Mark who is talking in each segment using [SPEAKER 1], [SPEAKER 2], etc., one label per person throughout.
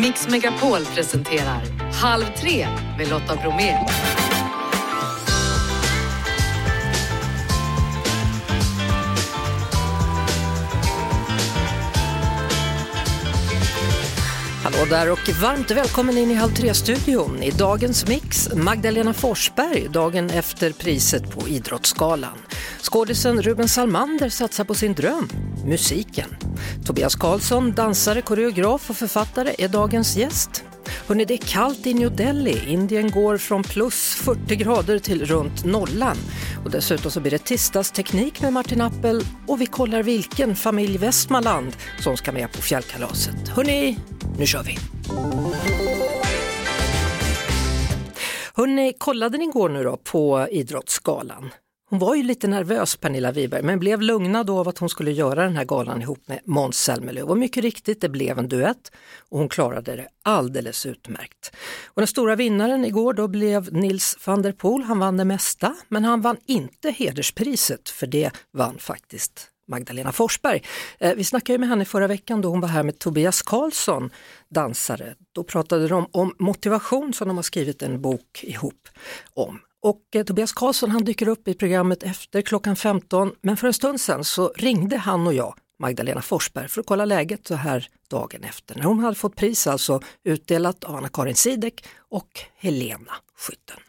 [SPEAKER 1] Mix Megapol presenterar Halv tre med Lotta Bromé.
[SPEAKER 2] Hallå där och varmt välkommen in i Halv tre-studion. I dagens mix Magdalena Forsberg dagen efter priset på Idrottsgalan. Skådisen Ruben Salmander satsar på sin dröm, musiken. Tobias Karlsson, dansare, koreograf och författare är dagens gäst. Hörrni, det är kallt i New Delhi. Indien går från plus 40 grader till runt nollan. Och dessutom så blir det tisdagsteknik med Martin Appel och vi kollar vilken familj Västmanland som ska med på fjällkalaset. Hörrni, nu kör vi! Hörrni, kollade ni igår nu då på Idrottsgalan? Hon var ju lite nervös Pernilla Wiberg men blev lugnad av att hon skulle göra den här galan ihop med Måns Zelmerlöw och mycket riktigt det blev en duett och hon klarade det alldeles utmärkt. Och den stora vinnaren igår då blev Nils van der Poel, han vann det mesta men han vann inte hederspriset för det vann faktiskt Magdalena Forsberg. Eh, vi snackade med henne förra veckan då hon var här med Tobias Karlsson, dansare. Då pratade de om motivation som de har skrivit en bok ihop om. Och eh, Tobias Karlsson han dyker upp i programmet efter klockan 15 men för en stund sedan så ringde han och jag Magdalena Forsberg för att kolla läget så här dagen efter när hon hade fått pris alltså utdelat av Anna-Karin Sidek och Helena Skytten.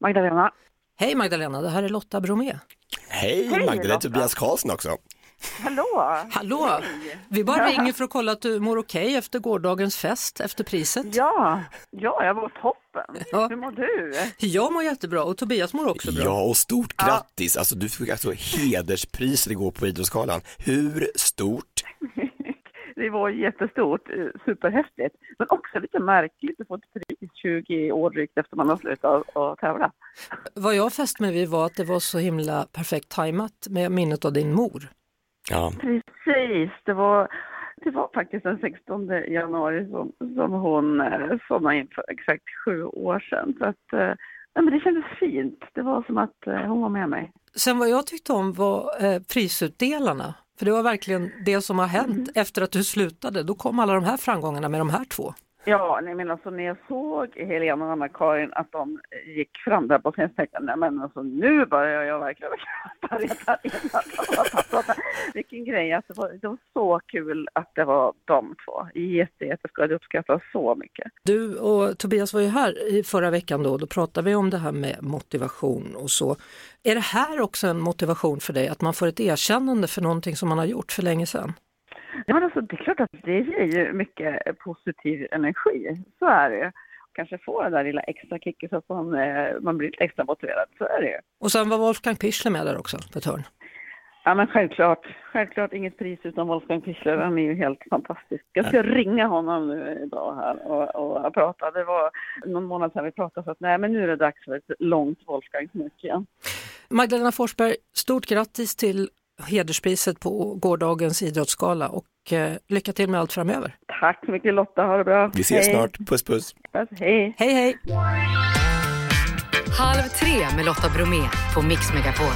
[SPEAKER 3] Magdalena.
[SPEAKER 2] Hej Magdalena, det här är Lotta Bromé.
[SPEAKER 4] Hej,
[SPEAKER 3] Hej,
[SPEAKER 4] Magda, det är
[SPEAKER 3] Lotta.
[SPEAKER 4] Tobias Karlsson också.
[SPEAKER 3] Hallå!
[SPEAKER 2] Hallå! Vi bara ringer för att kolla att du mår okej efter gårdagens fest, efter priset.
[SPEAKER 3] Ja, ja, jag var toppen.
[SPEAKER 2] Ja.
[SPEAKER 3] Hur mår du?
[SPEAKER 2] Jag mår jättebra och Tobias mår också bra.
[SPEAKER 4] Ja, och stort grattis! Alltså, du fick alltså hederspriset igår på Idrottsgalan. Hur stort?
[SPEAKER 3] Det var jättestort, eh, superhäftigt, men också lite märkligt att få ett pris 20 år drygt efter man har slutat att tävla.
[SPEAKER 2] Vad jag fäst mig vid var att det var så himla perfekt tajmat med minnet av din mor.
[SPEAKER 4] Ja,
[SPEAKER 3] Precis, det var, det var faktiskt den 16 januari som, som hon eh, somnade in för exakt sju år sedan. Så att, eh, nej, men det kändes fint. Det var som att eh, hon var med mig.
[SPEAKER 2] Sen vad jag tyckte om var eh, prisutdelarna. För det var verkligen det som har hänt efter att du slutade. Då kom alla de här framgångarna med de här två.
[SPEAKER 3] Ja, nej, men alltså när jag såg Helena och Anna-Karin att de gick fram där på scenen så tänkte jag, nej men alltså nu börjar jag verkligen börja Vilken grej, alltså, det, var, det var så kul att det var de två. Jätte, jätteskoj, det uppskattas så mycket.
[SPEAKER 2] Du och Tobias var ju här i förra veckan då, då pratade vi om det här med motivation och så. Är det här också en motivation för dig, att man får ett erkännande för någonting som man har gjort för länge sedan?
[SPEAKER 3] Ja, alltså, det är klart att det ger ju mycket positiv energi, så är det ju. Kanske få den där lilla extra kicken så att man, eh, man blir lite extra motiverad, så är det ju.
[SPEAKER 2] Och sen var Wolfgang Pichler med där också på ett hörn.
[SPEAKER 3] Ja men självklart, självklart inget pris utan Wolfgang Pichler, han är ju helt fantastisk. Jag ska ringa honom nu idag här och, och prata. Det var någon månad sedan vi pratade så att nej men nu är det dags för ett långt Wolfgang-smyck igen.
[SPEAKER 2] Magdalena Forsberg, stort grattis till hederspriset på gårdagens idrottsgala och eh, lycka till med allt framöver.
[SPEAKER 3] Tack så mycket Lotta, ha det bra.
[SPEAKER 4] vi ses
[SPEAKER 3] Hej.
[SPEAKER 4] snart. Puss puss!
[SPEAKER 3] Hej.
[SPEAKER 2] Hej hej!
[SPEAKER 1] Halv tre med Lotta Bromé på Mix Megapol.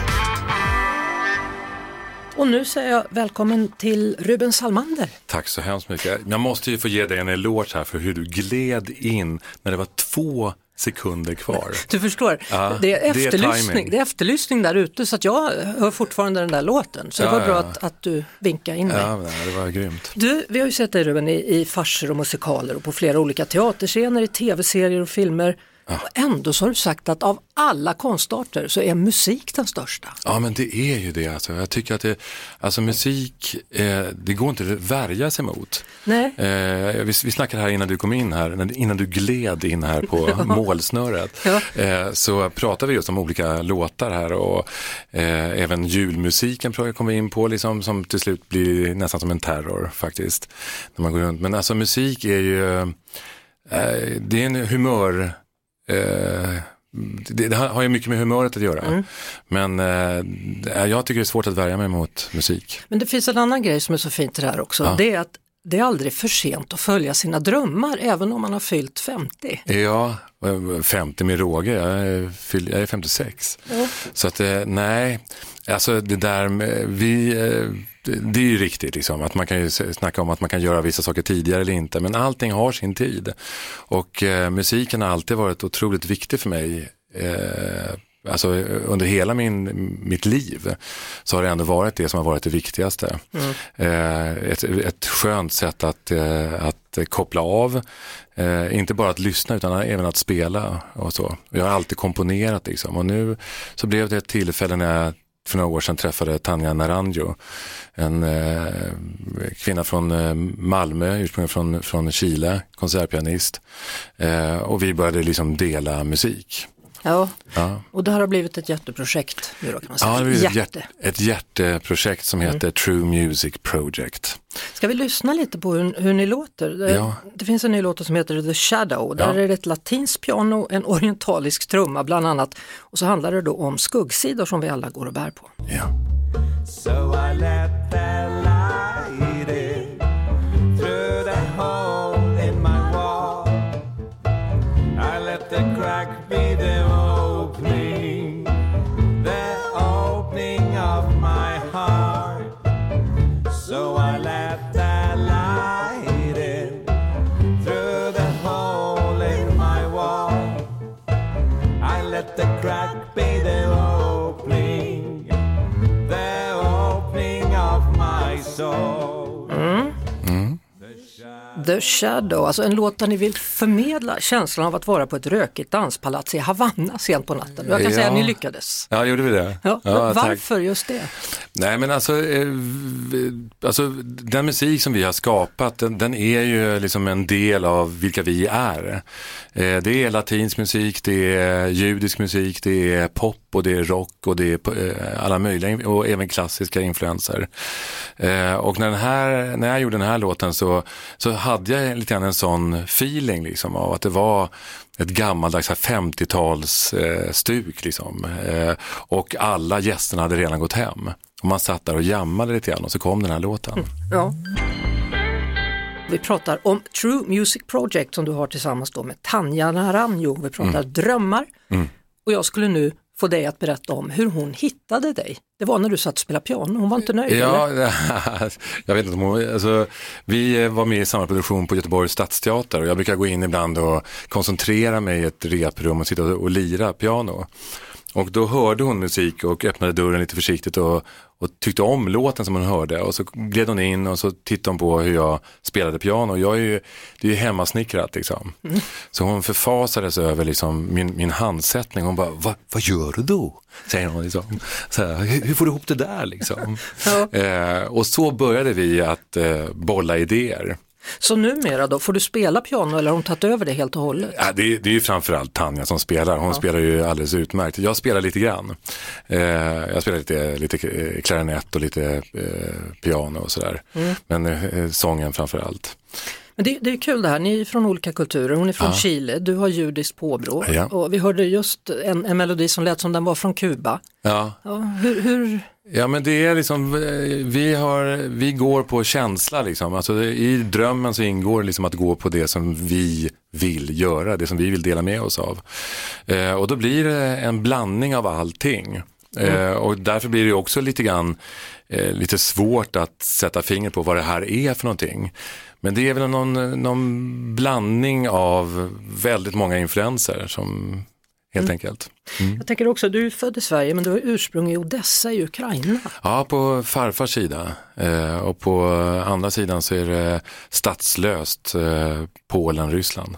[SPEAKER 2] Och nu säger jag välkommen till Ruben Salmander.
[SPEAKER 5] Tack så hemskt mycket. Jag måste ju få ge dig en eloge här för hur du gled in när det var två sekunder kvar.
[SPEAKER 2] Du förstår,
[SPEAKER 5] Ja,
[SPEAKER 2] det, är
[SPEAKER 5] det
[SPEAKER 2] efterlysning,
[SPEAKER 5] timing.
[SPEAKER 2] det är efterlysning där ute så att jag hör fortfarande den där låten. Så det
[SPEAKER 5] Ja,
[SPEAKER 2] var bra
[SPEAKER 5] ja.
[SPEAKER 2] att, att du vinkade in mig.
[SPEAKER 5] Ja, det var grymt.
[SPEAKER 2] Du, vi har ju sett dig Ruben i, i farser och musikaler och på flera olika teaterscener, i tv-serier och filmer. Och ändå så har du sagt att av alla konstarter så är musik den största.
[SPEAKER 5] Ja men det är ju det alltså. Jag tycker att det, alltså musik, eh, det går inte att värja sig mot.
[SPEAKER 2] Nej.
[SPEAKER 5] Eh, vi, vi snackade här innan du kom in här, innan du gled in här på målsnöret.
[SPEAKER 2] Ja.
[SPEAKER 5] Eh, så pratade vi just om olika låtar här och eh, även julmusiken kom vi in på, liksom, som till slut blir nästan som en terror faktiskt. När man går runt. Men alltså musik är ju, eh, det är en humör, eh, det, det har ju mycket med humöret att göra.
[SPEAKER 2] Mm.
[SPEAKER 5] Men eh, jag tycker det är svårt att värja mig mot musik.
[SPEAKER 2] Men det finns en annan grej som är så fint i det här också.
[SPEAKER 5] Ja.
[SPEAKER 2] Det är att det är aldrig för sent att följa sina drömmar även om man har fyllt 50.
[SPEAKER 5] Ja, 50 med råge, jag är, fyll- jag är 56. Så att eh, nej, alltså det där med, vi, eh, det- är ju riktigt liksom, att man kan ju snacka om att man kan göra vissa saker tidigare eller inte, men allting har sin tid. Och eh, musiken har alltid varit otroligt viktig för mig. Eh, Alltså under hela min, mitt liv så har det ändå varit det som har varit det viktigaste. Eh, ett, ett skönt sätt att, eh, att koppla av, eh, inte bara att lyssna utan även att spela och så. Jag har alltid komponerat liksom och nu så blev det ett tillfälle när jag för några år sedan träffade Tanja Naranjo, en eh, kvinna från eh, Malmö, ursprungligen från, från Chile, konsertpianist. Eh, och vi började liksom dela musik.
[SPEAKER 2] Ja,
[SPEAKER 5] Ja.
[SPEAKER 2] och det här har blivit ett jätteprojekt nu då kan man säga.
[SPEAKER 5] Ja, det
[SPEAKER 2] Hjärte.
[SPEAKER 5] hjärte. ett hjärteprojekt som heter True Music Project.
[SPEAKER 2] Ska vi lyssna lite på hur, hur ni låter? Det,
[SPEAKER 5] Ja.
[SPEAKER 2] det finns en ny låt som heter The Shadow. Där
[SPEAKER 5] Ja.
[SPEAKER 2] är det ett latinskt piano, en orientalisk trumma bland annat. Och så handlar det då om skuggsidor som vi alla går och bär på.
[SPEAKER 5] Ja.
[SPEAKER 6] So The
[SPEAKER 2] Shadow, alltså en låt där ni vill förmedla känslan av att vara på ett rökigt danspalats i Havanna sent på natten. Jag kan
[SPEAKER 5] Ja.
[SPEAKER 2] säga att ni lyckades.
[SPEAKER 5] Ja, gjorde vi det?
[SPEAKER 2] Ja,
[SPEAKER 5] tack.
[SPEAKER 2] varför just det?
[SPEAKER 5] Nej men alltså, eh, alltså den musik som vi har skapat den, den är ju liksom en del av vilka vi är. Eh, det är latinsk musik, det är judisk musik, det är pop och det är rock och det är eh, alla möjliga och även klassiska influenser. Eh, och när, den här, när jag gjorde den här låten så, så hade jag lite grann en sån feeling liksom av att det var ett gammaldags här 50-tals eh, liksom. Och alla gästerna hade redan gått hem. Och man satt där och jammade lite grann och så kom den här låten.
[SPEAKER 2] Ja. Vi pratar om True Music Project som du har tillsammans då med Tanja Naranjo. Vi pratar
[SPEAKER 5] Mm.
[SPEAKER 2] drömmar och jag skulle nu få dig att berätta om hur hon hittade dig. Det var när du satt och spelade piano, hon var inte nöjd eller?
[SPEAKER 5] Ja, jag vet inte om hon, alltså, vi var med i samma produktion på Göteborgs stadsteater och jag brukar gå in ibland och koncentrera mig i ett reprum och sitta och, och lira piano. Och då hörde hon musik och öppnade dörren lite försiktigt och, och tyckte om låten som hon hörde och så gled hon in och så tittade hon på hur jag spelade piano. Jag är ju, det är ju hemmasnickrat liksom. Så hon förfasades över liksom min, min handsättning. Hon bara, Va, vad gör du då? Säger hon liksom. Så här, hur, hur får du ihop det där liksom? eh, och så började vi att eh, bolla idéer.
[SPEAKER 2] Så numera då, får du spela piano eller har hon tagit över det helt och hållet?
[SPEAKER 5] Ja, det, är, det är ju framförallt Tanja som spelar. Hon spelar ju alldeles utmärkt. Jag spelar lite grann. Eh, jag spelar lite, lite eh, klarinett och lite eh, piano och sådär. Men eh, sången framförallt.
[SPEAKER 2] Men det, det är kul det här, ni är från olika kulturer, hon är från Chile, du har judiskt påbrå
[SPEAKER 5] Ja.
[SPEAKER 2] och vi hörde just en, en melodi som lät som den var från Kuba.
[SPEAKER 5] Ja.
[SPEAKER 2] Ja, hur, hur,
[SPEAKER 5] Ja men det är liksom, eh, vi, har, vi går på känsla liksom. Alltså, I drömmen så ingår liksom att gå på det som vi vill göra, det som vi vill dela med oss av. Eh, och då blir det en blandning av allting. Eh, och därför blir det också lite grann eh, lite svårt att sätta fingret på vad det här är för någonting. Men det är väl någon, någon blandning av väldigt många influenser som helt enkelt.
[SPEAKER 2] jag tänker också, du är född i Sverige men du har ursprung i Odessa i Ukraina.
[SPEAKER 5] Ja, på farfars sida eh, och på andra sidan så är det statslöst eh, Polen, Ryssland.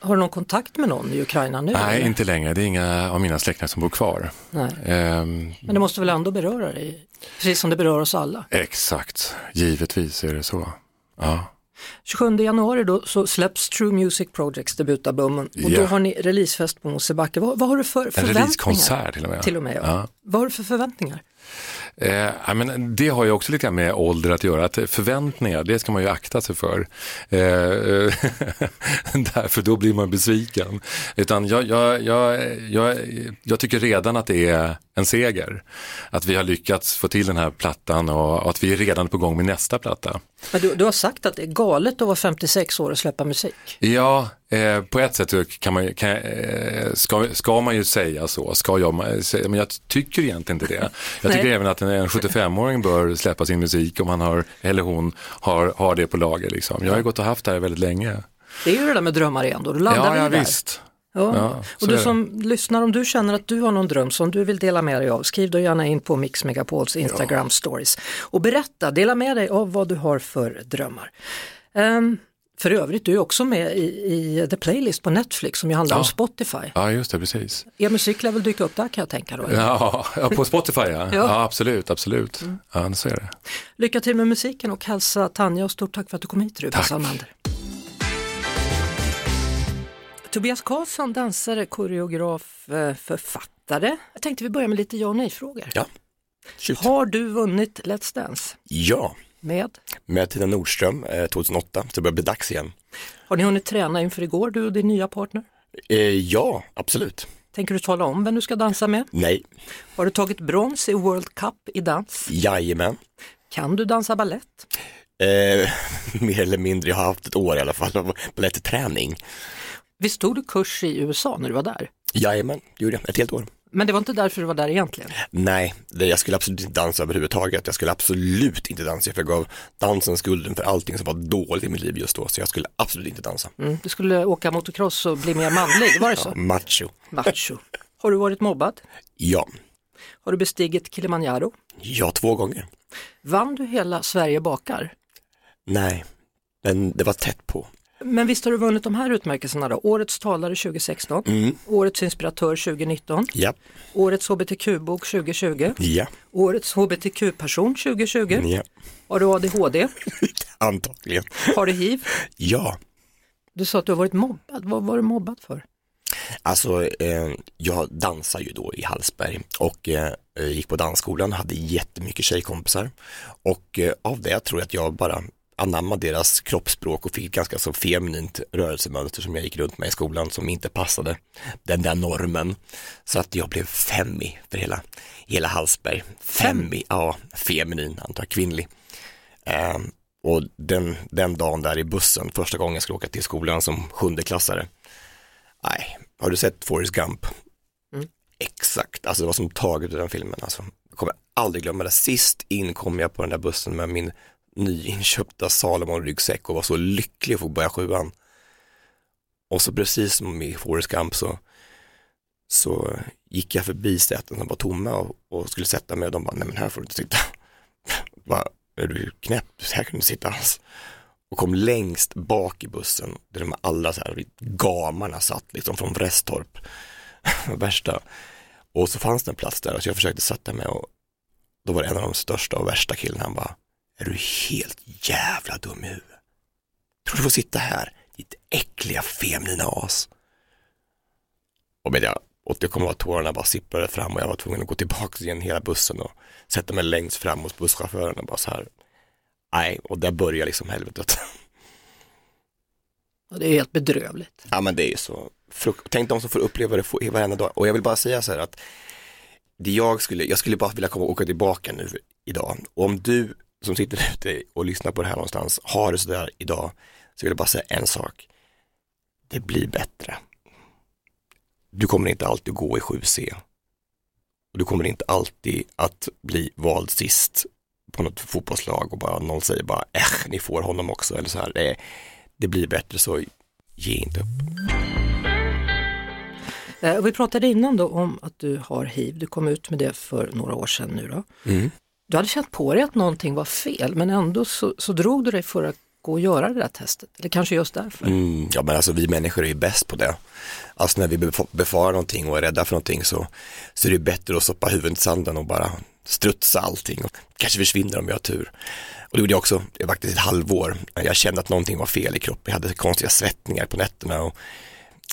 [SPEAKER 2] Har du någon kontakt med någon i Ukraina nu?
[SPEAKER 5] Nej,
[SPEAKER 2] eller?
[SPEAKER 5] inte längre. Det är inga av mina släktingar som bor kvar.
[SPEAKER 2] Nej.
[SPEAKER 5] Ehm,
[SPEAKER 2] Men det måste väl ändå beröra dig? Precis som det berör oss alla.
[SPEAKER 5] exakt, givetvis är det så. Ja.
[SPEAKER 2] 27 januari då så släpps True Music Projects debutalbum och då
[SPEAKER 5] Ja.
[SPEAKER 2] har ni releasefest på Mosebacke. Vad, vad har du för
[SPEAKER 5] En
[SPEAKER 2] förväntningar?
[SPEAKER 5] releasekonsert till och med.
[SPEAKER 2] Till och med ja.
[SPEAKER 5] Ja.
[SPEAKER 2] Vad har du för förväntningar?
[SPEAKER 5] Eh, men det har ju också lite med ålder att göra. Att förväntningar, det ska man ju akta sig för. Eh, därför då blir man besviken. Utan jag, jag, jag, jag, jag tycker redan att det är en seger. Att vi har lyckats få till den här plattan och, att vi är redan på gång med nästa platta.
[SPEAKER 2] Men du, du har sagt att det är galet att vara 56 år och släppa musik.
[SPEAKER 5] Ja, eh, på ett sätt kan man, kan, eh, ska, ska man ju säga så, ska jag men jag tycker egentligen inte det. Jag tycker även att en, en 75-åring bör släppa sin musik om han har, eller hon har, har det på lager. Liksom. Jag har ju gått och haft det här väldigt länge.
[SPEAKER 2] Det är ju det där med drömmar igen då, då landar
[SPEAKER 5] Ja,
[SPEAKER 2] vi
[SPEAKER 5] ja
[SPEAKER 2] där.
[SPEAKER 5] visst.
[SPEAKER 2] Ja.
[SPEAKER 5] Ja,
[SPEAKER 2] och du som lyssnar, om du känner att du har någon dröm som du vill dela med dig av, skriv då gärna in på Mix Megapols Instagram stories och berätta, dela med dig av vad du har för drömmar. Ehm, för övrigt, du är också med i, i The Playlist på Netflix som ju handlar
[SPEAKER 5] Ja.
[SPEAKER 2] om Spotify.
[SPEAKER 5] Ja, just det, precis.
[SPEAKER 2] Er musik lär väl dyka upp där kan jag tänka då?
[SPEAKER 5] Ja, ja, på Spotify ja. ja. absolut, absolut. Ja, så är det.
[SPEAKER 2] Lycka till med musiken och hälsa Tanja och stort tack för att du kom hit Ruben
[SPEAKER 5] Tack.
[SPEAKER 2] Salmander. Tobias Karlsson, dansare, koreograf, eh, författare. Jag tänkte vi börjar med lite ja och nej-frågor.
[SPEAKER 4] Ja. Shoot.
[SPEAKER 2] Har du vunnit Let's Dance?
[SPEAKER 4] Ja,
[SPEAKER 2] Med?
[SPEAKER 4] med Tina Nordström eh, 2008, så det börjar bli dags igen.
[SPEAKER 2] Har ni hunnit träna inför igår, du och din nya partner?
[SPEAKER 4] Eh, ja, absolut.
[SPEAKER 2] Tänker du tala om vem du ska dansa med?
[SPEAKER 4] Nej,
[SPEAKER 2] Har du tagit brons i World Cup i dans?
[SPEAKER 4] jajamän.
[SPEAKER 2] Kan du dansa ballett?
[SPEAKER 4] Eh, mer eller mindre, jag har haft ett år i alla fall av balettträning.
[SPEAKER 2] Visst tog du kurs i USA när du var där?
[SPEAKER 4] Jajamän, det gjorde jag, ett helt år.
[SPEAKER 2] Men det var inte därför du var där egentligen?
[SPEAKER 4] Nej, jag skulle absolut inte dansa överhuvudtaget. Jag skulle absolut inte dansa, jag gav dansen skulden för allting som var dåligt i mitt liv just då. Så jag skulle absolut inte dansa.
[SPEAKER 2] Mm, du skulle åka motocross och bli mer manlig, var det så?
[SPEAKER 4] Macho.
[SPEAKER 2] Macho. Har du varit mobbad?
[SPEAKER 4] Ja,
[SPEAKER 2] Har du bestigit Kilimanjaro?
[SPEAKER 4] ja två gånger.
[SPEAKER 2] Vann du hela Sverige bakar?
[SPEAKER 4] Nej, men det var tätt på.
[SPEAKER 2] Men visst har du vunnit de här utmärkelserna då? Årets talare 2016,
[SPEAKER 4] Mm.
[SPEAKER 2] Årets inspiratör 2019,
[SPEAKER 4] Ja,
[SPEAKER 2] Årets hbtq-bok 2020,
[SPEAKER 4] ja,
[SPEAKER 2] Årets hbtq-person 2020.
[SPEAKER 4] ja.
[SPEAKER 2] Har du ADHD?
[SPEAKER 4] Antagligen.
[SPEAKER 2] Har du hiv?
[SPEAKER 4] Ja,
[SPEAKER 2] Du sa att du har varit mobbad. Vad var du mobbad för?
[SPEAKER 4] alltså eh, jag dansar ju då i Hallsberg och eh, gick på dansskolan, hade jättemycket tjejkompisar och eh, av det tror jag att jag bara anammade deras kroppsspråk och fick ganska så feminint rörelsemönster som jag gick runt med i skolan som inte passade den där normen. Så att jag blev femmi för hela, hela Hallsberg. Femmi, ja, feminin antar jag, kvinnlig. Ehm, och den, den dagen där i bussen, första gången jag skulle åka till skolan som sjundeklassare, nej, har du sett Forrest Gump? Exakt, alltså det var som taget ur den filmen. Alltså. Jag kommer aldrig glömma det. Sist in kom jag på den där bussen med min nyinköpta Salomon-ryggsäck och var så lycklig att få börja sjuan. Och så precis som i Forrest Gump så, så gick jag förbi säten som var tomma och, och skulle sätta mig och de bara, nej men här får du inte sitta. bara, är du knäpp? Här kan du sitta alls. Och kom längst bak i bussen där de alla så här gamarna satt liksom från Vrestorp. Värsta. Och så fanns det en plats där så jag försökte sätta mig och då var det en av de största och värsta killarna, han bara, är du helt jävla dum i huvudet? Tror du får sitta här, ditt äckliga feminina as? Och med det, och det kommer att tårarna bara sipprade fram och jag var tvungen att gå tillbaka igen hela bussen och sätta mig längst fram hos busschauffören och bara så här, nej, och där börjar liksom helvetet.
[SPEAKER 2] Och det är helt bedrövligt.
[SPEAKER 4] Ja men det är så, tänk de som får uppleva det varenda dag. Och jag vill bara säga så här att det jag skulle, jag skulle bara vilja komma och åka tillbaka nu idag. Och om du som sitter ute och lyssnar på det här någonstans har det sådär idag, så vill jag bara säga en sak. Det blir bättre. Du kommer inte alltid gå i 7C. Och du kommer inte alltid att bli vald sist på något fotbollslag och bara någon säger bara, äh, ni får honom också. Eller så här. Det, det blir bättre så ge inte upp.
[SPEAKER 2] Eh, och vi pratade innan då om att du har hiv. Du kom ut med det för några år sedan nu då.
[SPEAKER 4] Mm.
[SPEAKER 2] Du hade känt på dig att någonting var fel men ändå så, så drog du dig för att gå och göra det där testet. Eller kanske just därför.
[SPEAKER 4] Mm, ja men alltså vi människor är ju bäst på det. Alltså när vi befarar någonting och är rädda för någonting så, så är det bättre att stoppa huvudet i sanden och bara strutsa allting och kanske försvinner om vi har tur. Och det gjorde jag också, det var faktiskt ett halvår. Jag kände att någonting var fel i kroppen, jag hade konstiga svettningar på nätterna och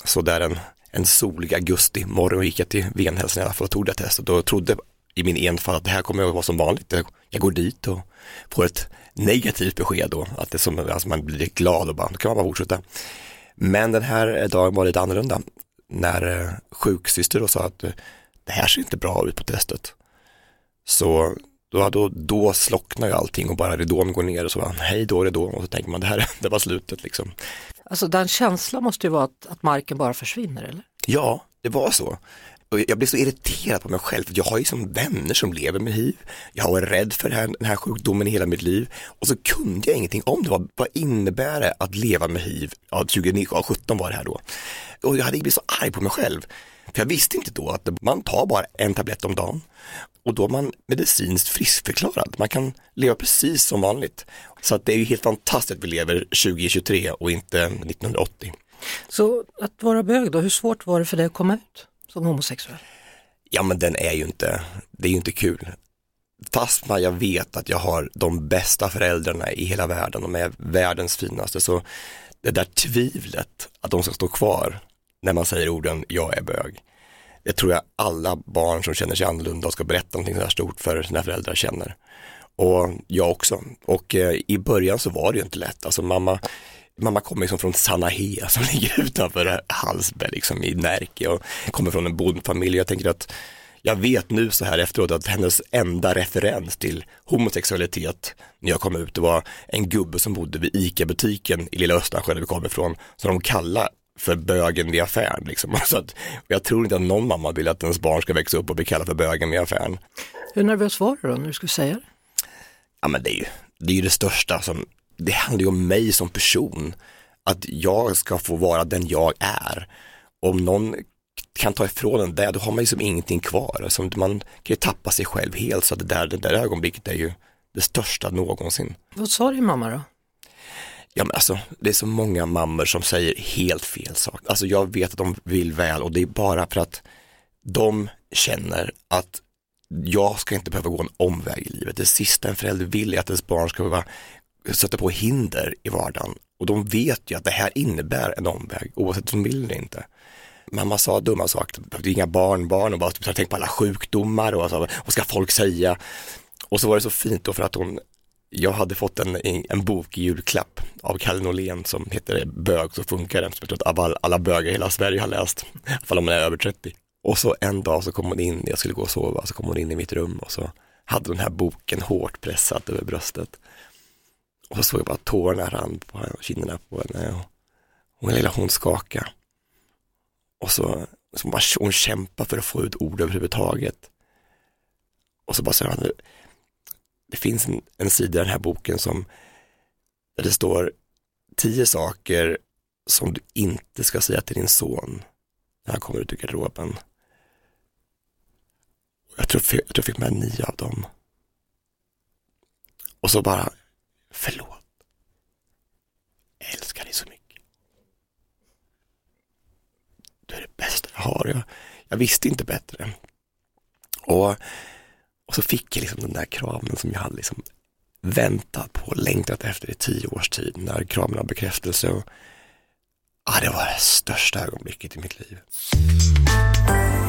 [SPEAKER 4] så där en, en solig augusti morgon gick jag till venhälsan i alla fall och tog det testet och trodde i min enfald att det här kommer att vara som vanligt. Jag- går dit och får ett negativt besked då, att det som, alltså man blir glad och bara, då kan man bara fortsätta. Men den här dagen var lite annorlunda när eh, sjuksyster då sa att eh, det här ser inte bra ut på testet. Så då, då, då slocknar ju allting och bara ridån går ner och så bara, hej då ridån och så tänker man det här det var slutet liksom.
[SPEAKER 2] Alltså den känslan måste ju vara att, att marken bara försvinner eller?
[SPEAKER 4] Ja, det var så. Jag blev så irriterad på mig själv, för jag har ju som vänner som lever med hiv. Jag har varit rädd för den här, den här sjukdomen i hela mitt liv och så kunde jag ingenting om det. Vad, vad innebär det att leva med hiv? Ja, 2017 var det här då. Och jag hade blivit så arg på mig själv. För jag visste inte då att man tar bara en tablett om dagen och då är man medicinskt friskförklarad. Man kan leva precis som vanligt. Så att det är ju helt fantastiskt att vi lever 2023 och inte 1980.
[SPEAKER 2] Så att vara bög då, hur svårt var det för dig att komma ut som homosexuell?
[SPEAKER 4] Ja men den är ju inte, det är ju inte kul. Fast när jag vet att jag har de bästa föräldrarna i hela världen, de är världens finaste, så det där tvivlet att de ska stå kvar när man säger orden jag är bög. Det tror jag alla barn som känner sig annorlunda och ska berätta någonting så här stort för sina föräldrar känner. Och jag också. Och eh, i början så var det ju inte lätt. Alltså mamma, mamma kommer liksom från Sanahe som ligger utanför Hallsberg liksom i Närke och kommer från en bondfamilj. Jag tänker att jag vet nu så här efteråt att hennes enda referens till homosexualitet när jag kom ut, det var en gubbe som bodde vid ICA-butiken i Lilla Östansjö där vi kommer ifrån, som de kallar för bögen vid affären. Liksom. Så att, och jag tror inte att någon mamma vill att ens barn ska växa upp och bli kallad för bögen vid affären.
[SPEAKER 2] Hur nervös var du då när du skulle säga det?
[SPEAKER 4] Ja men det är ju det, är ju det största som, det handlar ju om mig som person. Att jag ska få vara den jag är. Om någon kan ta ifrån en det, då har man ju som ingenting kvar. Alltså, man kan ju tappa sig själv helt, så det där, det där ögonblicket är ju det största någonsin.
[SPEAKER 2] Vad sa din mamma då?
[SPEAKER 4] Ja men alltså, det är så många mammor som säger helt fel sak. Alltså jag vet att de vill väl och det är bara för att de känner att jag ska inte behöva gå en omväg i livet. Det sista en förälder vill är att ens barn ska behöva sätter på hinder i vardagen. Och de vet ju att det här innebär en omväg, oavsett om de vill eller inte. Mamma sa dumma saker, typ, det är inga barnbarn och bara tänkte tänk på alla sjukdomar och alltså, vad ska folk säga? Och så var det så fint då för att hon, jag hade fått en, en bok i julklapp av Kalle Norlén som heter Bög så funkar det, som jag tror att alla, alla bögar i hela Sverige har läst, i alla fall om man är över 30. Och så en dag så kom hon in, jag skulle gå och sova, så kom hon in i mitt rum och så hade den här boken hårt pressat över bröstet. Och så såg jag bara tårna rann på kinderna på henne och hon lilla hon skaka. Och så, så bara, hon kämpade för att få ut ord överhuvudtaget. Och så bara sa han, det finns en, en sida i den här boken som där det står tio saker som du inte ska säga till din son när han kommer ut ur garderoben. Jag tror, jag tror jag fick med nio av dem. Och så bara, förlåt. Jag älskar dig så mycket. Du är det bästa jag har. Jag, jag visste inte bättre. Och, och så fick jag liksom den där kramen som jag hade liksom väntat på, längtat efter i tio års tid, när kramen av bekräftelse. Och, ja, det var det största ögonblicket i mitt liv.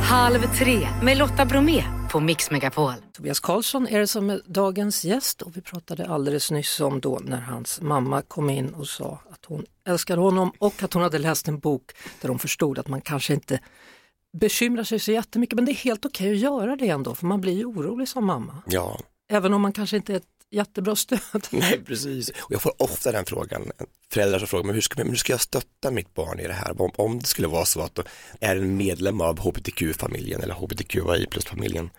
[SPEAKER 1] Halv tre med Lotta Bromé på Mix Megapol.
[SPEAKER 2] Tobias Karlsson är det som är dagens gäst och vi pratade alldeles nyss om då när hans mamma kom in och sa att hon älskade honom och att hon hade läst en bok där hon förstod att man kanske inte bekymrar sig så jättemycket men det är helt okej att göra det ändå för man blir ju orolig som mamma.
[SPEAKER 4] Ja,
[SPEAKER 2] Även om man kanske inte är jättebra stöd.
[SPEAKER 4] nej precis. Och jag får ofta den frågan, föräldrar som frågar mig hur ska, men hur ska jag stötta mitt barn i det här? Om, om det skulle vara så att de är en medlem av hbtq-familjen eller hbtqi plus-familjen.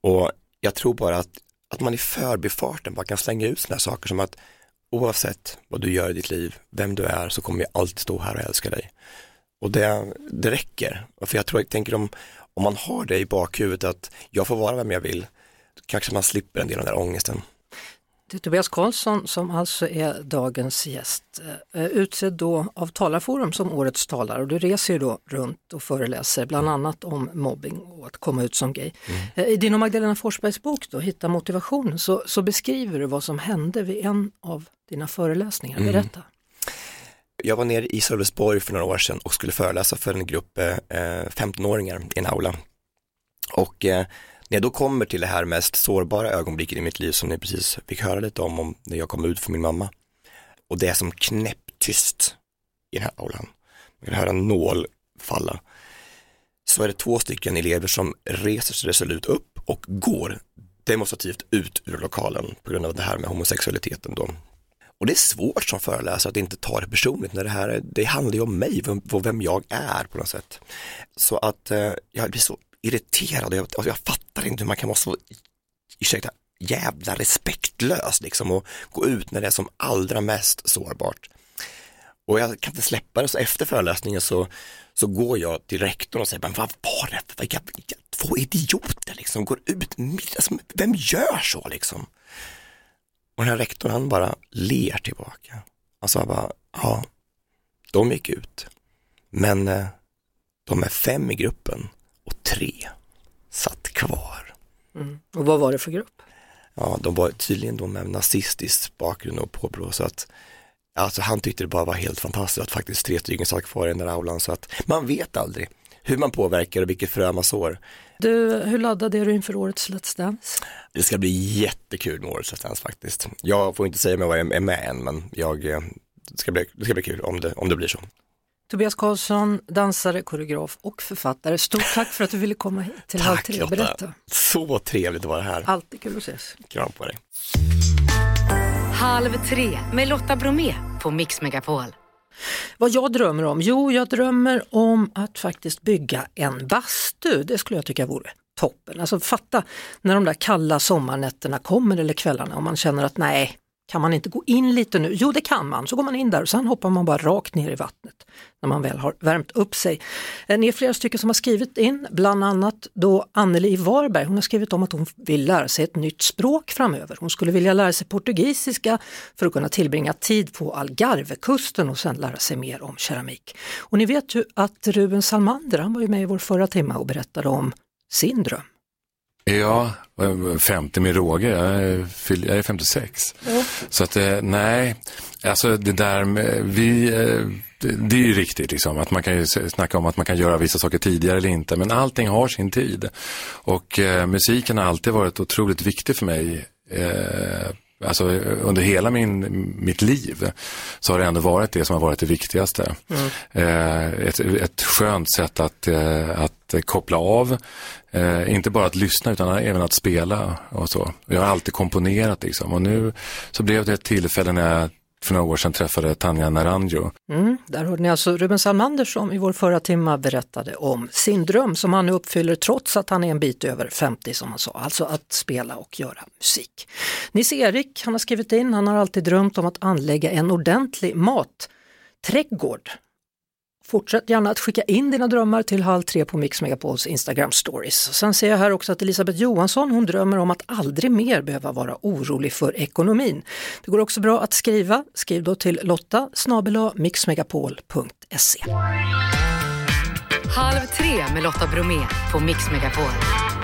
[SPEAKER 4] Och jag tror bara att, att man i förbifarten bara kan slänga ut sådana här saker som att oavsett vad du gör i ditt liv, vem du är, så kommer jag alltid stå här och älska dig. Och det, det räcker. För jag tror, jag tänker om, om man har det i bakhuvudet att jag får vara vem jag vill, kanske man slipper en del av den där ångesten.
[SPEAKER 2] Det är Tobias Karlsson som alltså är dagens gäst, eh, utsedd då av Talarforum som årets talare och du reser ju då runt och föreläser bland annat om mobbing och att komma ut som gay. Eh, I din och Magdalena Forsbergs bok då, Hitta motivation, så, så beskriver du vad som hände vid en av dina föreläsningar. Berätta.
[SPEAKER 4] Jag var nere i Sölvesborg för några år sedan och skulle föreläsa för en grupp eh, 15-åringar i en aula. Och eh, när jag då kommer till det här mest sårbara ögonblicket i mitt liv som ni precis fick höra lite om, om när jag kom ut för min mamma. Och det är som knäpptyst i den här aulan. Man kan höra en nål falla. Så är det två stycken elever som reser sig resolut upp och går demonstrativt ut ur lokalen på grund av det här med homosexualiteten då. Och det är svårt som föreläsare att inte ta det personligt när det här, det handlar ju om mig, vem, och vem jag är på något sätt. Så att eh, jag blir så irriterad och jag, och jag fattar inte hur man kan vara så, ursäkta, jävla respektlös liksom och gå ut när det är som allra mest sårbart. Och jag kan inte släppa det, så efter föreläsningen så, så går jag till rektorn och säger, men vad var det för vilka, vilka två idioter liksom, går ut alltså, vem gör så liksom? Och den här rektorn han bara ler tillbaka. Alltså han bara, ja, de gick ut. Men eh, de är fem i gruppen och tre satt kvar.
[SPEAKER 2] Och vad var det för grupp?
[SPEAKER 4] Ja, de var tydligen då med nazistisk bakgrund och påbrå så att Alltså han tyckte det bara var helt fantastiskt att faktiskt tre stycken satt kvar i den där aulan så att man vet aldrig hur man påverkar och vilket frö man sår.
[SPEAKER 2] Du, hur laddad är du inför årets Let's Dance?
[SPEAKER 4] Det ska bli jättekul med årets Let's Dance faktiskt. Jag får inte säga mig vad jag är med än men jag, eh, det, ska bli, det ska bli kul om det, om det blir så.
[SPEAKER 2] Tobias Karlsson, dansare, koreograf och författare. Stort tack för att du ville komma hit till Halv tre och berätta.
[SPEAKER 4] Så trevligt att vara här.
[SPEAKER 2] Alltid kul att ses.
[SPEAKER 4] Kram på dig.
[SPEAKER 1] Halv tre med Lotta Bromé på Mix Megapol.
[SPEAKER 2] Vad jag drömmer om? Jo, jag drömmer om att faktiskt bygga en bastu. Det skulle jag tycka vore toppen. Alltså fatta när de där kalla sommarnätterna kommer eller kvällarna och man känner att nej, kan man inte gå in lite nu? Jo, det kan man. Så går man in där och sen hoppar man bara rakt ner i vattnet när man väl har värmt upp sig. Eh, ni är flera stycken som har skrivit in, bland annat då Anneli i Varberg. Hon har skrivit om att hon vill lära sig ett nytt språk framöver. Hon skulle vilja lära sig portugisiska för att kunna tillbringa tid på Algarvekusten och sen lära sig mer om keramik. Och ni vet ju att Ruben Salmander, han var ju med i vår förra timma och berättade om sin dröm.
[SPEAKER 5] Ja, 50 med råge, jag är, jag är 56. Så att eh, nej, alltså det där med, vi, eh, det, är ju riktigt liksom, att man kan ju snacka om att man kan göra vissa saker tidigare eller inte, men allting har sin tid. Och eh, musiken har alltid varit otroligt viktig för mig. Eh, Alltså under hela min, mitt liv så har det ändå varit det som har varit det viktigaste. Eh, ett, ett skönt sätt att, eh, att koppla av, eh, inte bara att lyssna utan även att spela och så. Jag har alltid komponerat liksom och nu så blev det ett tillfälle när jag för några år sedan träffade Tanja Naranjo.
[SPEAKER 2] Mm, där hörde ni alltså Ruben Salmander som i vår förra timma berättade om sin dröm som han nu uppfyller trots att han är en bit över 50 som han sa, alltså att spela och göra musik. Nils-Erik, han har skrivit in, han har alltid drömt om att anlägga en ordentlig matträdgård. Fortsätt gärna att skicka in dina drömmar till halv tre på Mix Megapols Instagram stories. Sen ser jag här också att Elisabeth Johansson hon drömmer om att aldrig mer behöva vara orolig för ekonomin. Det går också bra att skriva. Skriv då till lotta snabel-a mixmegapol.se.
[SPEAKER 1] Halv tre med Lotta Bromé på Mix Megapol.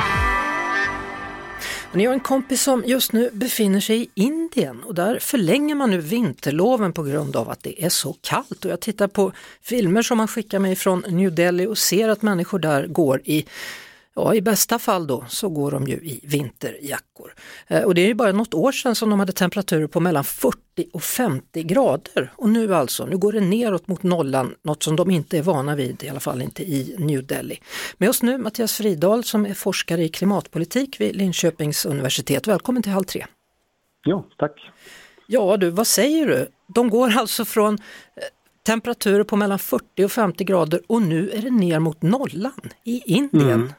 [SPEAKER 2] Och ni har en kompis som just nu befinner sig i Indien och där förlänger man nu vinterloven på grund av att det är så kallt. Och jag tittar på filmer som man skickar mig från New Delhi och ser att människor där går i Ja, i bästa fall då så går de ju i vinterjackor. Eh, och det är ju bara något år sedan som de hade temperaturer på mellan 40 och 50 grader. Och nu alltså, nu går det neråt mot nollan, något som de inte är vana vid, i alla fall inte i New Delhi. Med oss nu Mattias Fridahl som är forskare i klimatpolitik vid Linköpings universitet. Välkommen till Halv tre.
[SPEAKER 7] Ja, tack.
[SPEAKER 2] Ja du, vad säger du? De går alltså från eh, temperaturer på mellan 40 och 50 grader och nu är det ner mot nollan i Indien.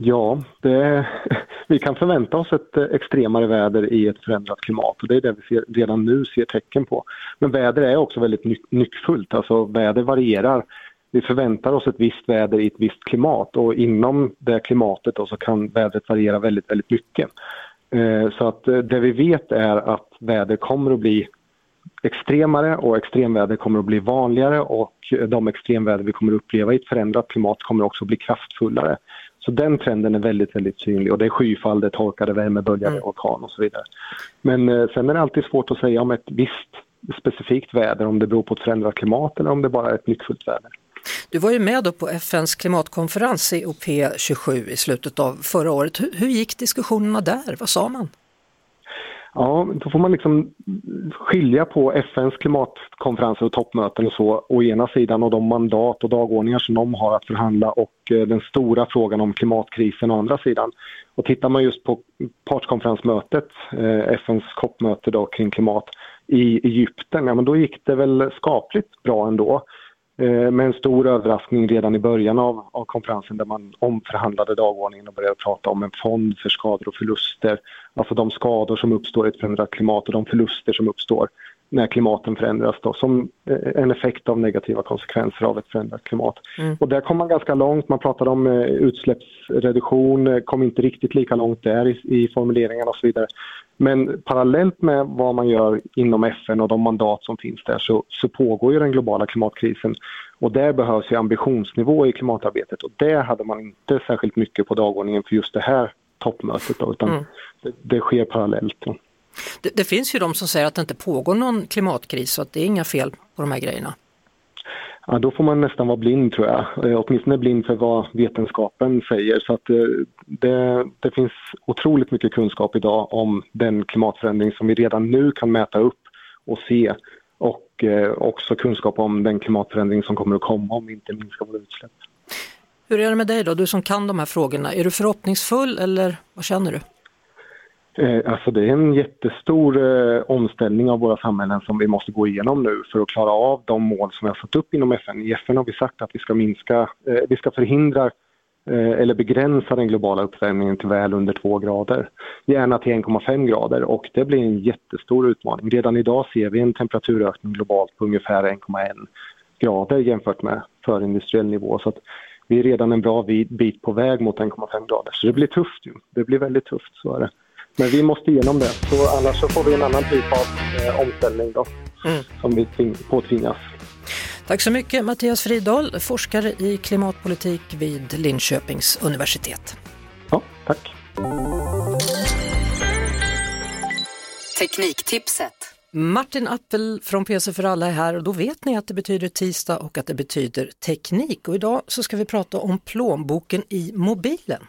[SPEAKER 7] Ja, det, vi kan förvänta oss ett eh, extremare väder i ett förändrat klimat och det är det vi ser, redan nu ser tecken på. Men väder är också väldigt ny, nyckfullt, alltså väder varierar. Vi förväntar oss ett visst väder i ett visst klimat och inom det klimatet då så kan vädret variera väldigt, väldigt mycket. Eh, så att eh, det vi vet är att väder kommer att bli extremare och extremväder kommer att bli vanligare och de extremväder vi kommer att uppleva i ett förändrat klimat kommer också att bli kraftfullare. Så den trenden är väldigt, väldigt synlig och det är skyfall, det är torkade värmeböljar, det är orkan och så vidare. Men eh, sen är det alltid svårt att säga om ett visst specifikt väder, om det beror på ett förändrat klimat eller om det bara är ett nyckfullt väder.
[SPEAKER 2] Du var ju med då på FNs klimatkonferens COP27 i slutet av förra året. Hur, hur gick diskussionerna där? Vad sa man?
[SPEAKER 7] Ja, då får man liksom skilja på FNs klimatkonferenser och toppmöten och så å ena sidan och de mandat och dagordningar som de har att förhandla och eh, den stora frågan om klimatkrisen å andra sidan. Och tittar man just på partskonferensmötet, eh, FNs COP-möte då kring klimat i Egypten, ja men då gick det väl skapligt bra ändå. Eh, med en stor överraskning redan i början av, av konferensen där man omförhandlade dagordningen och började prata om en fond för skador och förluster. Alltså de skador som uppstår i ett förändrat klimat och de förluster som uppstår när klimaten förändras då, som eh, en effekt av negativa konsekvenser av ett förändrat klimat. Mm. Och där kom man ganska långt, man pratade om eh, utsläppsreduktion, kom inte riktigt lika långt där i, i formuleringarna och så vidare. Men parallellt med vad man gör inom FN och de mandat som finns där så, så pågår ju den globala klimatkrisen och där behövs ju ambitionsnivå i klimatarbetet och det hade man inte särskilt mycket på dagordningen för just det här toppmötet då, utan mm. det, det, sker parallellt.
[SPEAKER 2] Det, det, finns ju de som säger att det inte pågår någon klimatkris och att det är inga fel på de här grejerna.
[SPEAKER 7] Ja, då får man nästan vara blind tror jag, eh, åtminstone blind för vad vetenskapen säger. Så att eh, det, det, finns otroligt mycket kunskap idag om den klimatförändring som vi redan nu kan mäta upp och se och eh, också kunskap om den klimatförändring som kommer att komma om vi inte minskar våra utsläpp.
[SPEAKER 2] Hur är det med dig då, du som kan de här frågorna? Är du förhoppningsfull eller vad känner du?
[SPEAKER 7] Eh, alltså det är en jättestor eh, omställning av våra samhällen som vi måste gå igenom nu för att klara av de mål som vi har satt upp inom FN. I FN har vi sagt att vi ska minska, eh, vi ska förhindra eh, eller begränsa den globala uppvärmningen till väl under 2 grader. Gärna till 1,5 grader och det blir en jättestor utmaning. Redan idag ser vi en temperaturökning globalt på ungefär 1,1 grader jämfört med förindustriell nivå. Så att vi är redan en bra bit på väg mot 1,5 grader. Så det blir tufft. Ju. Det blir väldigt tufft, så är det. Men vi måste igenom det, så annars så får vi en annan typ av eh, omställning då, mm. som vi påtvingas.
[SPEAKER 2] Tack så mycket Mattias Fridahl, forskare i klimatpolitik vid Linköpings universitet.
[SPEAKER 7] Ja, tack.
[SPEAKER 2] Tekniktipset. Martin Appel från PC för alla är här och då vet ni att det betyder tisdag och att det betyder teknik. Och idag så ska vi prata om plånboken i mobilen.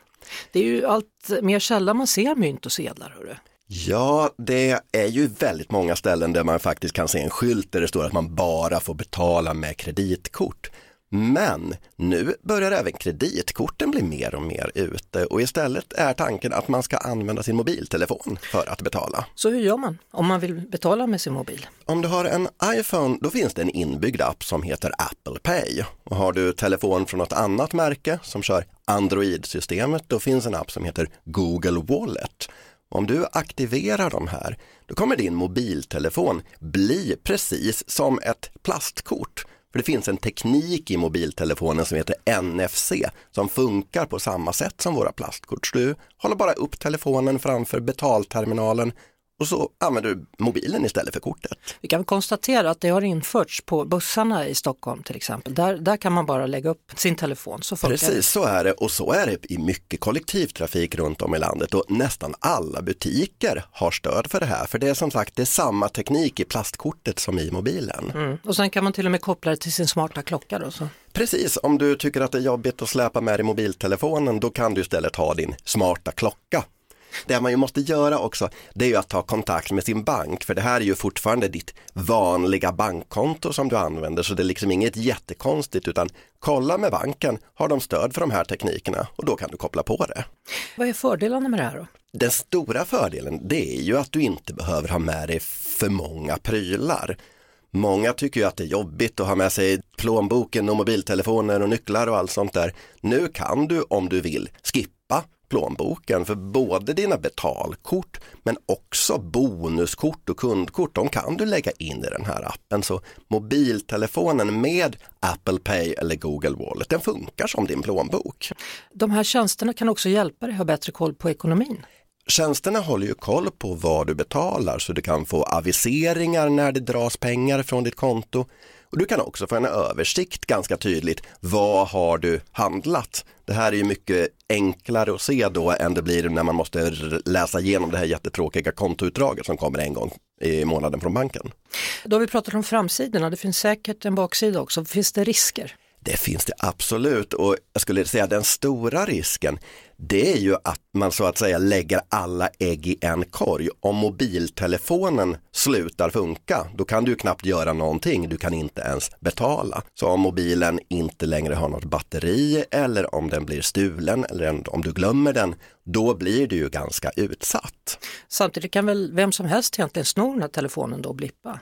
[SPEAKER 2] Det är ju allt mer sällan man ser mynt och sedlar. Hörru.
[SPEAKER 8] Ja, det är ju väldigt många ställen där man faktiskt kan se en skylt där det står att man bara får betala med kreditkort. Men nu börjar även kreditkorten bli mer och mer ute och istället är tanken att man ska använda sin mobiltelefon för att betala.
[SPEAKER 2] Så hur gör man om man vill betala med sin mobil?
[SPEAKER 8] Om du har en iPhone då finns det en inbyggd app som heter Apple Pay. Och har du telefon från något annat märke som kör Android-systemet då finns en app som heter Google Wallet. Om du aktiverar de här, då kommer din mobiltelefon bli precis som ett plastkort för det finns en teknik i mobiltelefonen som heter NFC som funkar på samma sätt som våra plastkort. Så du håller bara upp telefonen framför betalterminalen och så använder du mobilen istället för kortet.
[SPEAKER 2] Vi kan konstatera att det har införts på bussarna i Stockholm till exempel. Där, där kan man bara lägga upp sin telefon så funkar
[SPEAKER 8] Precis, det. så är det och så är det i mycket kollektivtrafik runt om i landet och nästan alla butiker har stöd för det här. För det är som sagt det är samma teknik i plastkortet som i mobilen.
[SPEAKER 2] Mm. Och sen kan man till och med koppla det till sin smarta klocka då. Så.
[SPEAKER 8] Precis, om du tycker att det är jobbigt att släpa med dig mobiltelefonen då kan du istället ha din smarta klocka det man ju måste göra också, det är ju att ta kontakt med sin bank, för det här är ju fortfarande ditt vanliga bankkonto som du använder, så det är liksom inget jättekonstigt, utan kolla med banken, har de stöd för de här teknikerna och då kan du koppla på det.
[SPEAKER 2] Vad är fördelarna med det här då?
[SPEAKER 8] Den stora fördelen, det är ju att du inte behöver ha med dig för många prylar. Många tycker ju att det är jobbigt att ha med sig plånboken och mobiltelefoner och nycklar och allt sånt där. Nu kan du om du vill skippa plånboken för både dina betalkort men också bonuskort och kundkort, de kan du lägga in i den här appen. Så mobiltelefonen med Apple Pay eller Google Wallet, den funkar som din plånbok.
[SPEAKER 2] De här tjänsterna kan också hjälpa dig att ha bättre koll på ekonomin.
[SPEAKER 8] Tjänsterna håller ju koll på vad du betalar så du kan få aviseringar när det dras pengar från ditt konto och du kan också få en översikt ganska tydligt. Vad har du handlat? Det här är ju mycket enklare att se då än det blir när man måste läsa igenom det här jättetråkiga kontoutdraget som kommer en gång i månaden från banken.
[SPEAKER 2] Då har vi pratat om framsidorna, det finns säkert en baksida också. Finns det risker?
[SPEAKER 8] Det finns det absolut och jag skulle säga den stora risken det är ju att man så att säga lägger alla ägg i en korg. Om mobiltelefonen slutar funka, då kan du knappt göra någonting, du kan inte ens betala. Så om mobilen inte längre har något batteri eller om den blir stulen eller om du glömmer den, då blir du ju ganska utsatt.
[SPEAKER 2] Samtidigt kan väl vem som helst egentligen sno den här telefonen då och blippa?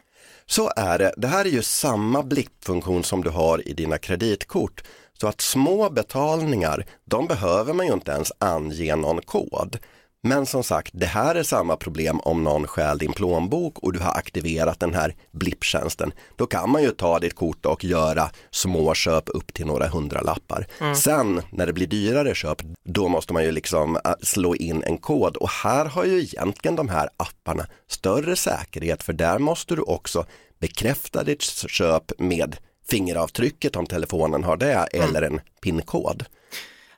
[SPEAKER 8] Så är det. Det här är ju samma blippfunktion som du har i dina kreditkort. Så att små betalningar, de behöver man ju inte ens ange någon kod. Men som sagt, det här är samma problem om någon stjäl din plånbok och du har aktiverat den här blipptjänsten. Då kan man ju ta ditt kort och göra små köp upp till några hundralappar. Mm. Sen när det blir dyrare köp, då måste man ju liksom äh, slå in en kod och här har ju egentligen de här apparna större säkerhet för där måste du också bekräfta ditt köp med fingeravtrycket om telefonen har det mm. eller en pinkod.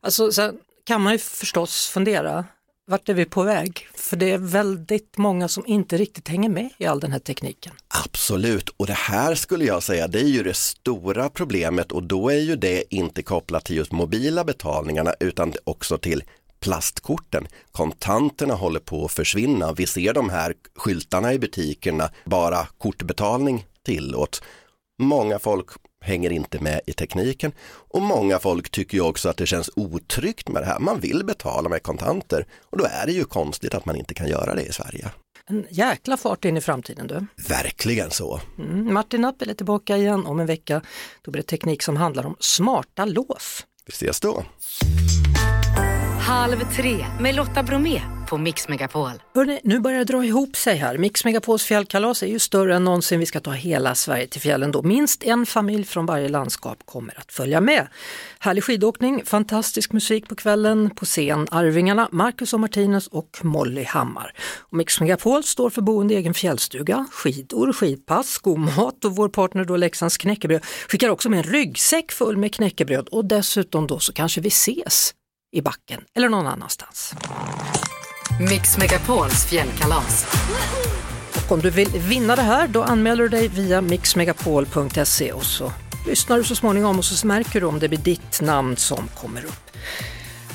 [SPEAKER 2] Alltså sen kan man ju förstås fundera, vart är vi på väg? För det är väldigt många som inte riktigt hänger med i all den här tekniken.
[SPEAKER 8] Absolut, och det här skulle jag säga, det är ju det stora problemet och då är ju det inte kopplat till just mobila betalningarna utan också till plastkorten. Kontanterna håller på att försvinna. Vi ser de här skyltarna i butikerna, bara kortbetalning tillåts. Många folk hänger inte med i tekniken och många folk tycker ju också att det känns otryggt med det här. Man vill betala med kontanter och då är det ju konstigt att man inte kan göra det i Sverige.
[SPEAKER 2] En jäkla fart in i framtiden du.
[SPEAKER 8] Verkligen så.
[SPEAKER 2] Mm, Martin Appel är tillbaka igen om en vecka. Då blir det teknik som handlar om smarta lås.
[SPEAKER 8] Vi ses då.
[SPEAKER 1] Halv tre med Lotta Bromé på Mix Megapol.
[SPEAKER 2] Hörrni, nu börjar det dra ihop sig här. Mix Megapols fjällkalas är ju större än någonsin. Vi ska ta hela Sverige till fjällen då. Minst en familj från varje landskap kommer att följa med. Härlig skidåkning, fantastisk musik på kvällen, på scen Arvingarna, Marcus och Martinus och Molly Hammar. Och Mix Megapol står för boende i egen fjällstuga, skidor, skidpass, skomat och vår partner då Leksands knäckebröd skickar också med en ryggsäck full med knäckebröd och dessutom då så kanske vi ses i backen eller någon annanstans.
[SPEAKER 1] Mix Megapols fjällkalas.
[SPEAKER 2] Och om du vill vinna det här då anmäler du dig via mixmegapol.se och så lyssnar du så småningom och så märker du om det blir ditt namn som kommer upp.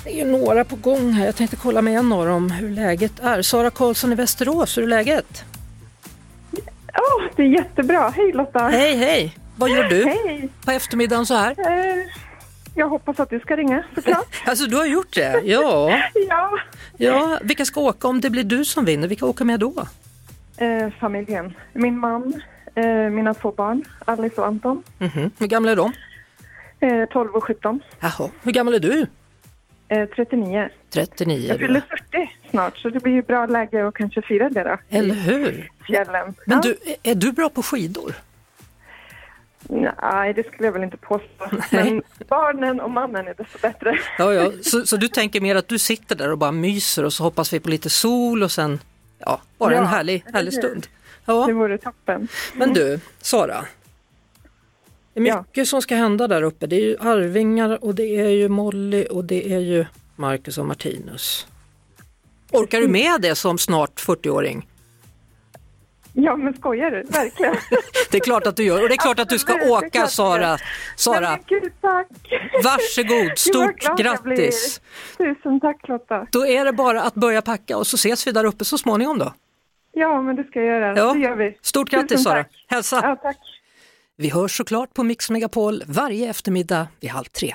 [SPEAKER 2] Det är ju några på gång här. Jag tänkte kolla med en av dem hur läget är. Sara Karlsson i Västerås, hur är läget?
[SPEAKER 9] Ja, oh, det är jättebra. Hej Lotta!
[SPEAKER 2] Hej, hej! Vad gör du
[SPEAKER 9] hej.
[SPEAKER 2] på eftermiddagen så här?
[SPEAKER 9] Eh, jag hoppas att du ska ringa såklart.
[SPEAKER 2] alltså du har gjort det? Ja.
[SPEAKER 9] ja.
[SPEAKER 2] ja. Vilka ska åka om det blir du som vinner? Vilka åker med då?
[SPEAKER 9] Eh, familjen. Min man, eh, mina två barn, Alice och Anton.
[SPEAKER 2] Mm -hmm. Hur gamla är de?
[SPEAKER 9] Eh, 12 och 17.
[SPEAKER 2] Jaha. Hur gammal är du?
[SPEAKER 9] 39.
[SPEAKER 2] 39.
[SPEAKER 9] Jag fyller 40 snart så det blir ju bra läge att kanske fira det då.
[SPEAKER 2] Eller hur?
[SPEAKER 9] Fjällen.
[SPEAKER 2] Men ja. du, är du bra på skidor?
[SPEAKER 9] Nej, det skulle jag väl inte påstå. Men barnen och mannen är desto bättre.
[SPEAKER 2] Ja, ja. Så, så du tänker mer att du sitter där och bara myser och så hoppas vi på lite sol och sen ja, bara ja, en härlig, härlig stund.
[SPEAKER 9] Ja. Det vore toppen.
[SPEAKER 2] Men du, Sara. Det är mycket ja. som ska hända där uppe. Det är ju Arvingar och det är ju Molly och det är ju Marcus och Martinus. Orkar du med det som snart 40-åring?
[SPEAKER 9] Ja, men skojar du? Verkligen.
[SPEAKER 2] det är klart att du gör och det är klart att du ska åka Sara. Sara.
[SPEAKER 9] Nej, gud, tack.
[SPEAKER 2] Varsågod, stort grattis.
[SPEAKER 9] Tusen tack Lotta.
[SPEAKER 2] Då är det bara att börja packa och så ses vi där uppe så småningom då.
[SPEAKER 9] Ja, men det ska jag göra. Ja. Det gör vi.
[SPEAKER 2] Stort grattis Sara. Hälsa.
[SPEAKER 9] Ja, tack.
[SPEAKER 2] Vi hörs såklart på Mix Megapol varje eftermiddag vid halv tre.